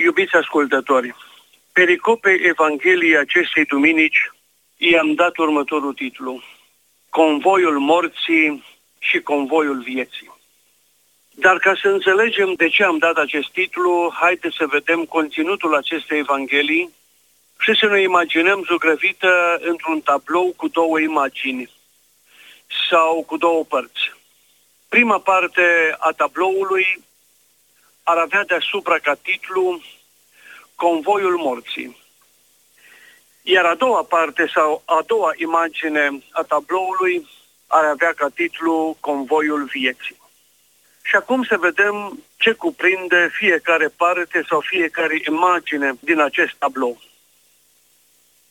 Iubiți ascultători, pericopei Evangheliei acestei duminici i-am dat următorul titlu. Convoiul morții și convoiul vieții. Dar ca să înțelegem de ce am dat acest titlu, haideți să vedem conținutul acestei Evanghelii și să ne imaginăm zugrăvită într-un tablou cu două imagini sau cu două părți. Prima parte a tabloului ar avea deasupra ca titlu Convoiul morții. Iar a doua parte sau a doua imagine a tabloului ar avea ca titlu Convoiul vieții. Și acum să vedem ce cuprinde fiecare parte sau fiecare imagine din acest tablou.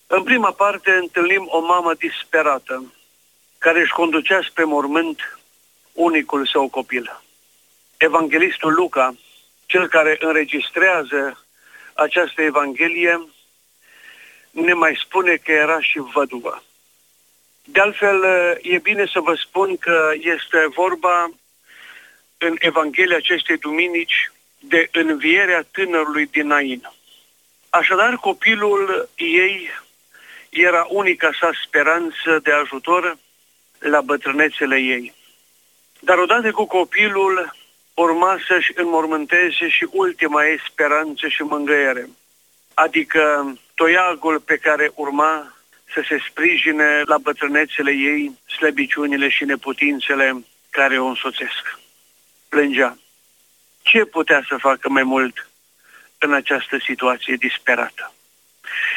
În prima parte întâlnim o mamă disperată, care își conducea spre mormânt unicul său copil. Evanghelistul Luca, cel care înregistrează această Evanghelie, ne mai spune că era și văduvă. De altfel, e bine să vă spun că este vorba în Evanghelia acestei duminici de învierea tânărului din Nain. Așadar, copilul ei era unica sa speranță de ajutor la bătrânețele ei. Dar odată cu copilul urma să-și înmormânteze și ultima ei speranță și mângâiere, adică toiagul pe care urma să se sprijine la bătrânețele ei, slăbiciunile și neputințele care o însoțesc. Plângea. Ce putea să facă mai mult în această situație disperată?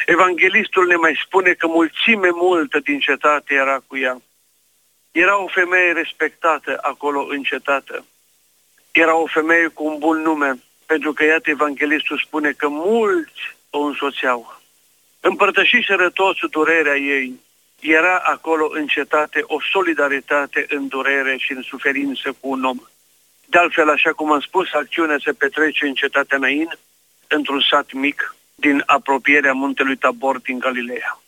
Evanghelistul ne mai spune că mulțime multă din cetate era cu ea. Era o femeie respectată acolo în cetate. Era o femeie cu un bun nume, pentru că iată Evanghelistul spune că mulți o însoțeau. Împărtășiseră toți durerea ei. Era acolo în cetate o solidaritate în durere și în suferință cu un om. De altfel, așa cum am spus, acțiunea se petrece în cetatea Nain, într-un sat mic, din apropierea muntelui Tabor din Galileea.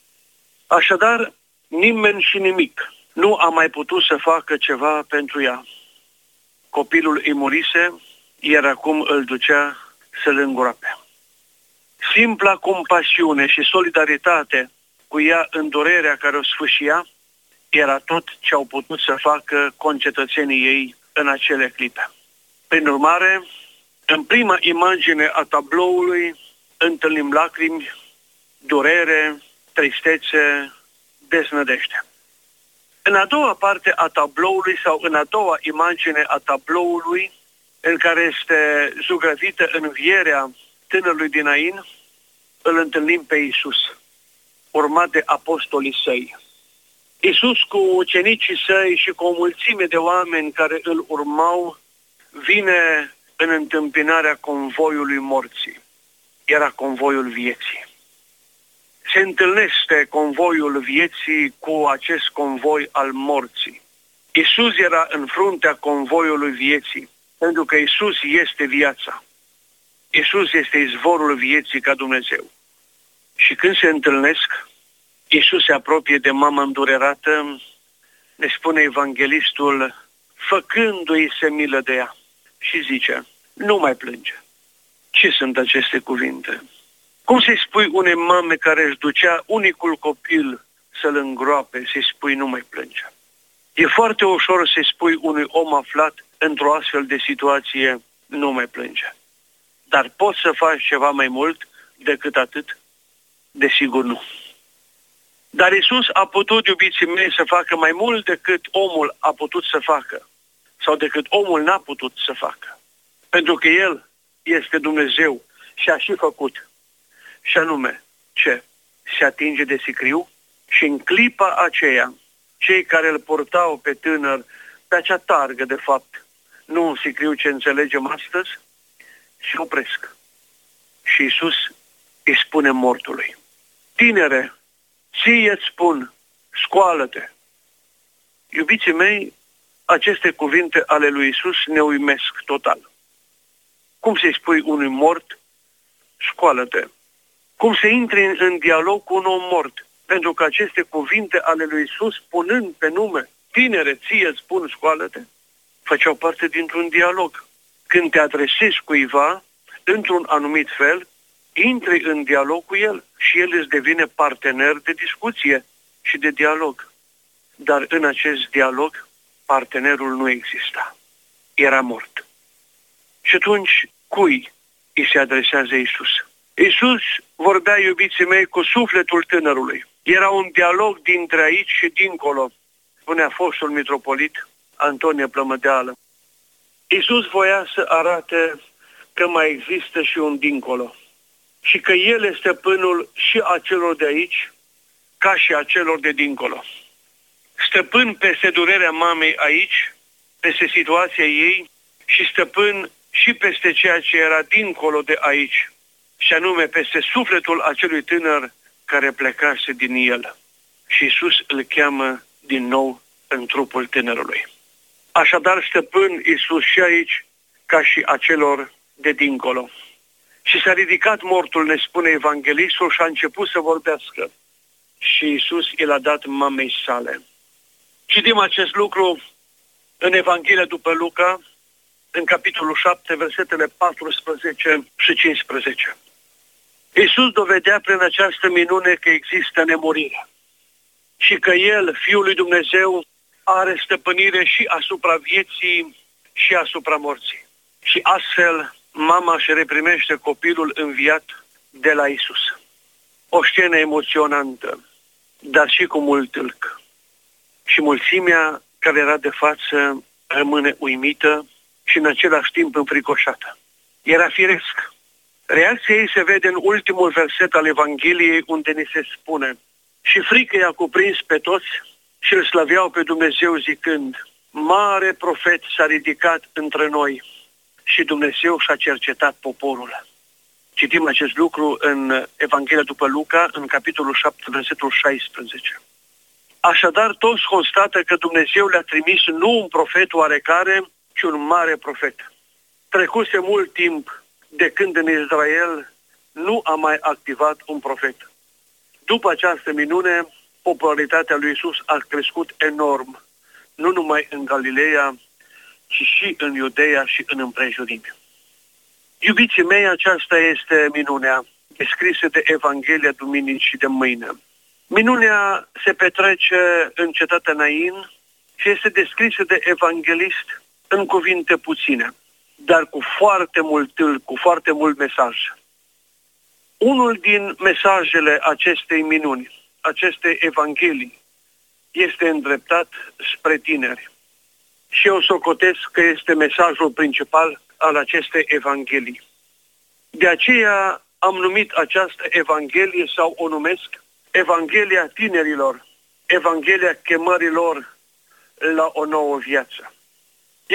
Așadar, nimeni și nimic nu a mai putut să facă ceva pentru ea. Copilul îi murise, iar acum îl ducea să-l îngroape. Simpla compasiune și solidaritate cu ea în durerea care o sfâșia era tot ce au putut să facă concetățenii ei în acele clipe. Prin urmare, în prima imagine a tabloului întâlnim lacrimi, durere, tristețe, deznădejde. În a doua parte a tabloului sau în a doua imagine a tabloului, în care este zugrăvită învierea tânărului din Ain, îl întâlnim pe Isus, urmat de apostolii săi. Isus cu ucenicii săi și cu o mulțime de oameni care îl urmau, vine în întâmpinarea convoiului morții era convoiul vieții. Se întâlnește convoiul vieții cu acest convoi al morții. Isus era în fruntea convoiului vieții, pentru că Isus este viața. Isus este izvorul vieții ca Dumnezeu. Și când se întâlnesc, Isus se apropie de mama îndurerată, ne spune evanghelistul, făcându-i se milă de ea și zice, nu mai plânge. Ce sunt aceste cuvinte? Cum să-i spui unei mame care își ducea unicul copil să-l îngroape, să-i spui nu mai plânge? E foarte ușor să-i spui unui om aflat într-o astfel de situație nu mai plânge. Dar poți să faci ceva mai mult decât atât? Desigur nu. Dar Isus a putut, iubiții mei, să facă mai mult decât omul a putut să facă sau decât omul n-a putut să facă. Pentru că El este Dumnezeu și a și făcut. Și anume, ce? Se atinge de sicriu și în clipa aceea, cei care îl portau pe tânăr, pe acea targă, de fapt, nu un sicriu ce înțelegem astăzi, se opresc. Și Isus îi spune mortului, tinere, ție îți spun, scoală-te. Iubiții mei, aceste cuvinte ale lui Isus ne uimesc total. Cum să-i spui unui mort, scoală-te? Cum să intri în, în dialog cu un om mort? Pentru că aceste cuvinte ale lui Isus, punând pe nume, tinere, ție îți spun, scoală-te, făceau parte dintr-un dialog. Când te adresezi cuiva, într-un anumit fel, intri în dialog cu el și el îți devine partener de discuție și de dialog. Dar în acest dialog, partenerul nu exista. Era mort. Și atunci, cui îi se adresează Isus? Isus vorbea, iubiții mei, cu sufletul tânărului. Era un dialog dintre aici și dincolo, spunea fostul mitropolit Antonie Plămădeală. Isus voia să arate că mai există și un dincolo și că El este stăpânul și a celor de aici, ca și a celor de dincolo. Stăpân peste durerea mamei aici, peste situația ei și stăpân și peste ceea ce era dincolo de aici, și anume peste sufletul acelui tânăr care plecase din el. Și Iisus îl cheamă din nou în trupul tânărului. Așadar, stăpân Iisus și aici, ca și acelor de dincolo. Și s-a ridicat mortul, ne spune evanghelistul, și a început să vorbească. Și Iisus i l-a dat mamei sale. Citim acest lucru în Evanghelia după Luca, în capitolul 7, versetele 14 și 15. Iisus dovedea prin această minune că există nemurire și că El, Fiul lui Dumnezeu, are stăpânire și asupra vieții și asupra morții. Și astfel mama își reprimește copilul înviat de la Isus. O scenă emoționantă, dar și cu mult tâlc. Și mulțimea care era de față rămâne uimită și în același timp înfricoșată. Era firesc. Reacția ei se vede în ultimul verset al Evangheliei unde ni se spune și frică i-a cuprins pe toți și îl slăveau pe Dumnezeu zicând, mare profet s-a ridicat între noi și Dumnezeu și-a cercetat poporul. Citim acest lucru în Evanghelia după Luca, în capitolul 7, versetul 16. Așadar, toți constată că Dumnezeu le-a trimis nu un profet oarecare, ci un mare profet. Trecuse mult timp de când în Israel nu a mai activat un profet. După această minune, popularitatea lui Isus a crescut enorm, nu numai în Galileea, ci și în Iudeea și în împrejurime. Iubiții mei, aceasta este minunea descrisă de Evanghelia Duminici și de mâine. Minunea se petrece în cetatea Nain și este descrisă de evanghelist în cuvinte puține, dar cu foarte mult tâl, cu foarte mult mesaj. Unul din mesajele acestei minuni, acestei evanghelii, este îndreptat spre tineri. Și eu socotesc că este mesajul principal al acestei evanghelii. De aceea am numit această evanghelie sau o numesc Evanghelia tinerilor, Evanghelia chemărilor la o nouă viață.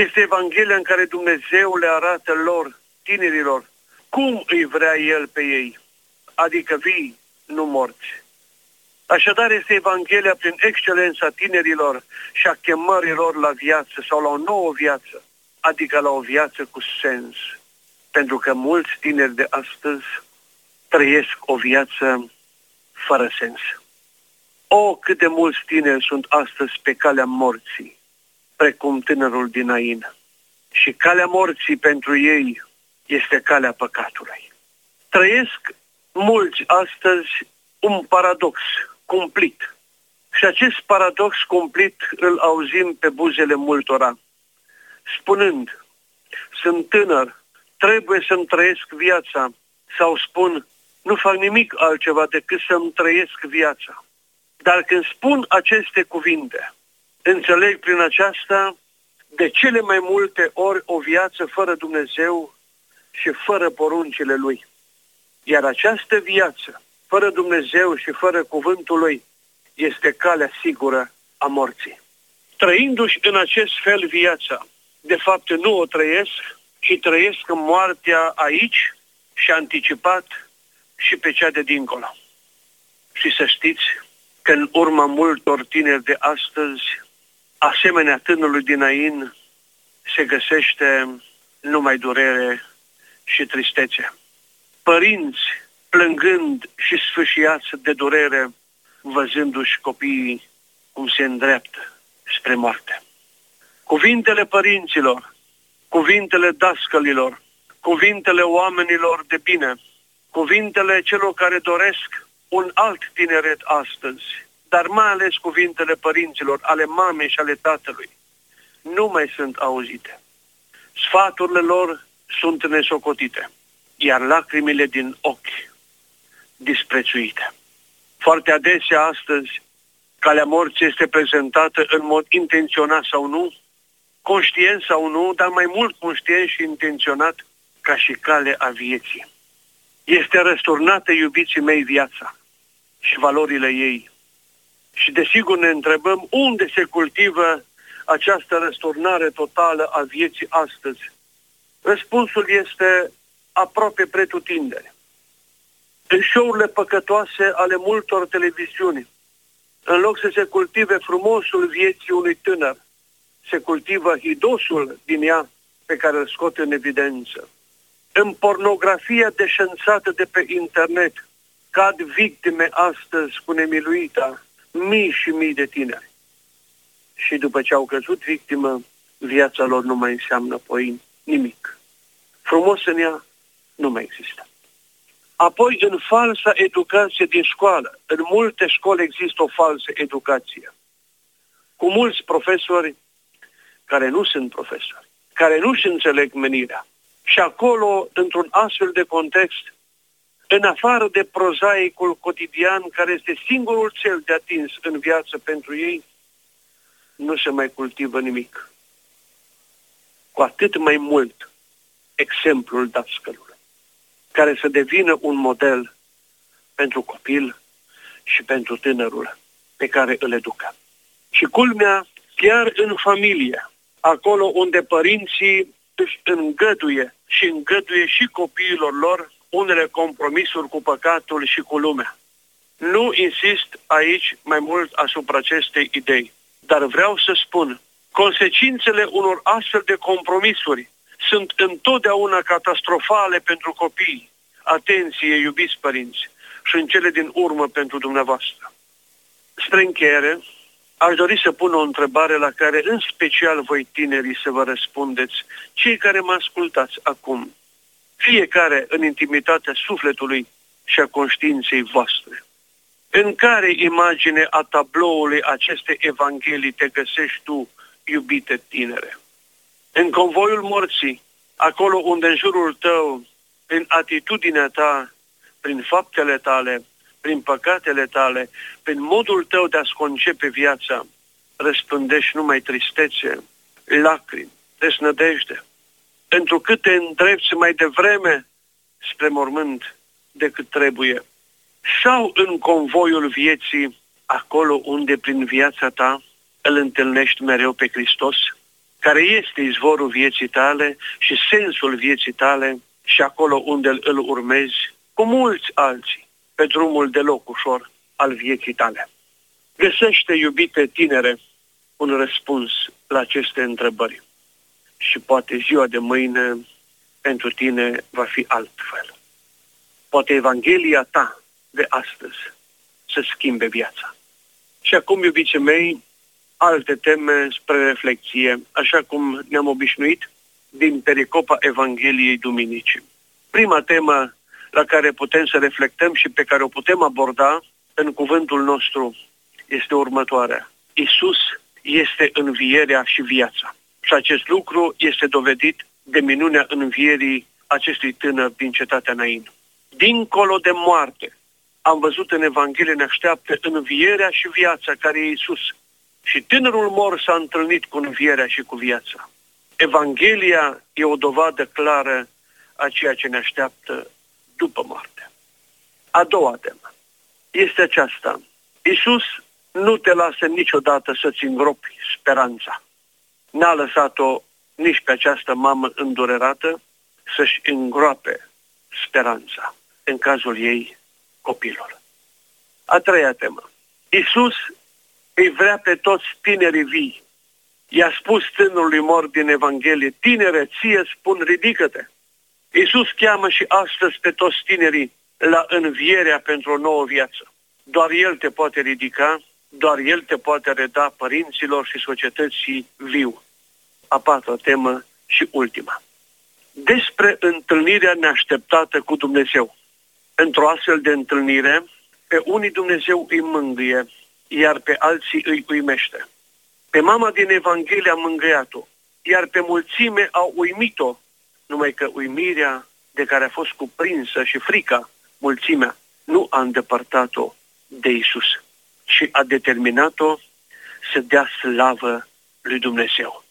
Este Evanghelia în care Dumnezeu le arată lor, tinerilor, cum îi vrea El pe ei, adică vii, nu morți. Așadar este Evanghelia prin excelența tinerilor și a chemărilor la viață sau la o nouă viață, adică la o viață cu sens. Pentru că mulți tineri de astăzi trăiesc o viață fără sens. O, cât de mulți tineri sunt astăzi pe calea morții, precum tânărul din Ain. Și calea morții pentru ei este calea păcatului. Trăiesc mulți astăzi un paradox cumplit. Și acest paradox cumplit îl auzim pe buzele multora, spunând, sunt tânăr, trebuie să-mi trăiesc viața, sau spun, nu fac nimic altceva decât să-mi trăiesc viața. Dar când spun aceste cuvinte, înțeleg prin aceasta de cele mai multe ori o viață fără Dumnezeu și fără poruncile Lui. Iar această viață, fără Dumnezeu și fără cuvântul Lui, este calea sigură a morții. Trăindu-și în acest fel viața, de fapt nu o trăiesc, ci trăiesc în moartea aici și anticipat și pe cea de dincolo. Și să știți că în urma multor tineri de astăzi, asemenea tânărului din Ain, se găsește numai durere și tristețe. Părinți plângând și sfâșiați de durere, văzându-și copiii cum se îndreaptă spre moarte. Cuvintele părinților, cuvintele dascălilor, cuvintele oamenilor de bine, cuvintele celor care doresc un alt tineret astăzi, dar mai ales cuvintele părinților, ale mamei și ale tatălui, nu mai sunt auzite. Sfaturile lor sunt nesocotite, iar lacrimile din ochi disprețuite. Foarte adesea astăzi, calea morții este prezentată în mod intenționat sau nu, conștient sau nu, dar mai mult conștient și intenționat ca și cale a vieții. Este răsturnată, iubiții mei, viața și valorile ei. Și desigur ne întrebăm unde se cultivă această răsturnare totală a vieții astăzi. Răspunsul este aproape pretutindere. În show-urile păcătoase ale multor televiziuni, în loc să se cultive frumosul vieții unui tânăr, se cultivă hidosul din ea pe care îl scot în evidență. În pornografia deșanțată de pe internet cad victime astăzi cu nemiluita mii și mii de tineri. Și după ce au căzut victimă, viața lor nu mai înseamnă poi nimic. Frumos în ea nu mai există. Apoi, în falsa educație din școală, în multe școli există o falsă educație. Cu mulți profesori care nu sunt profesori, care nu-și înțeleg menirea. Și acolo, într-un astfel de context, în afară de prozaicul cotidian, care este singurul cel de atins în viață pentru ei, nu se mai cultivă nimic. Cu atât mai mult exemplul dascălului, care să devină un model pentru copil și pentru tânărul pe care îl educă. Și culmea, chiar în familie, acolo unde părinții își îngăduie și îngăduie și copiilor lor unele compromisuri cu păcatul și cu lumea. Nu insist aici mai mult asupra acestei idei, dar vreau să spun, consecințele unor astfel de compromisuri sunt întotdeauna catastrofale pentru copii. Atenție, iubiți părinți, și în cele din urmă pentru dumneavoastră. Spre încheiere, Aș dori să pun o întrebare la care în special voi tinerii să vă răspundeți, cei care mă ascultați acum, fiecare în intimitatea sufletului și a conștiinței voastre. În care imagine a tabloului acestei evanghelii te găsești tu, iubite tinere? În convoiul morții, acolo unde în jurul tău, prin atitudinea ta, prin faptele tale, prin păcatele tale, prin modul tău de a-ți concepe viața, răspândești numai tristețe, lacrimi, desnădejde, pentru cât te îndrepți mai devreme spre mormânt decât trebuie. Sau în convoiul vieții, acolo unde prin viața ta îl întâlnești mereu pe Hristos, care este izvorul vieții tale și sensul vieții tale și acolo unde îl urmezi cu mulți alții pe drumul deloc ușor al vieții tale. Găsește, iubite tinere, un răspuns la aceste întrebări. Și poate ziua de mâine pentru tine va fi altfel. Poate Evanghelia ta de astăzi să schimbe viața. Și acum, iubiții mei, alte teme spre reflexie, așa cum ne-am obișnuit din pericopa Evangheliei Duminicii. Prima temă la care putem să reflectăm și pe care o putem aborda în cuvântul nostru este următoarea. Isus este învierea și viața. Și acest lucru este dovedit de minunea învierii acestui tânăr din cetatea Nain. Dincolo de moarte, am văzut în Evanghelie ne așteaptă învierea și viața care e Isus. Și tânărul mor s-a întâlnit cu învierea și cu viața. Evanghelia e o dovadă clară a ceea ce ne așteaptă după moarte. A doua temă este aceasta. Iisus nu te lasă niciodată să-ți îngropi speranța. N-a lăsat-o nici pe această mamă îndurerată să-și îngroape speranța, în cazul ei copilul. A treia temă. Iisus îi vrea pe toți tinerii vii. I-a spus tânărului mor din Evanghelie, tinere, ție spun, ridică-te. Iisus cheamă și astăzi pe toți tinerii la învierea pentru o nouă viață. Doar El te poate ridica, doar El te poate reda părinților și societății viu. A patra temă și ultima. Despre întâlnirea neașteptată cu Dumnezeu. Într-o astfel de întâlnire, pe unii Dumnezeu îi mângâie, iar pe alții îi uimește. Pe mama din Evanghelie a mângâiat-o, iar pe mulțime au uimit-o, numai că uimirea de care a fost cuprinsă și frica, mulțimea, nu a îndepărtat-o de Isus, și a determinat-o să dea slavă lui Dumnezeu.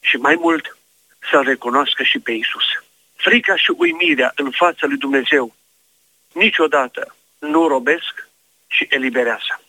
Și mai mult, să recunoască și pe Isus. Frica și uimirea în fața lui Dumnezeu niciodată nu robesc și eliberează.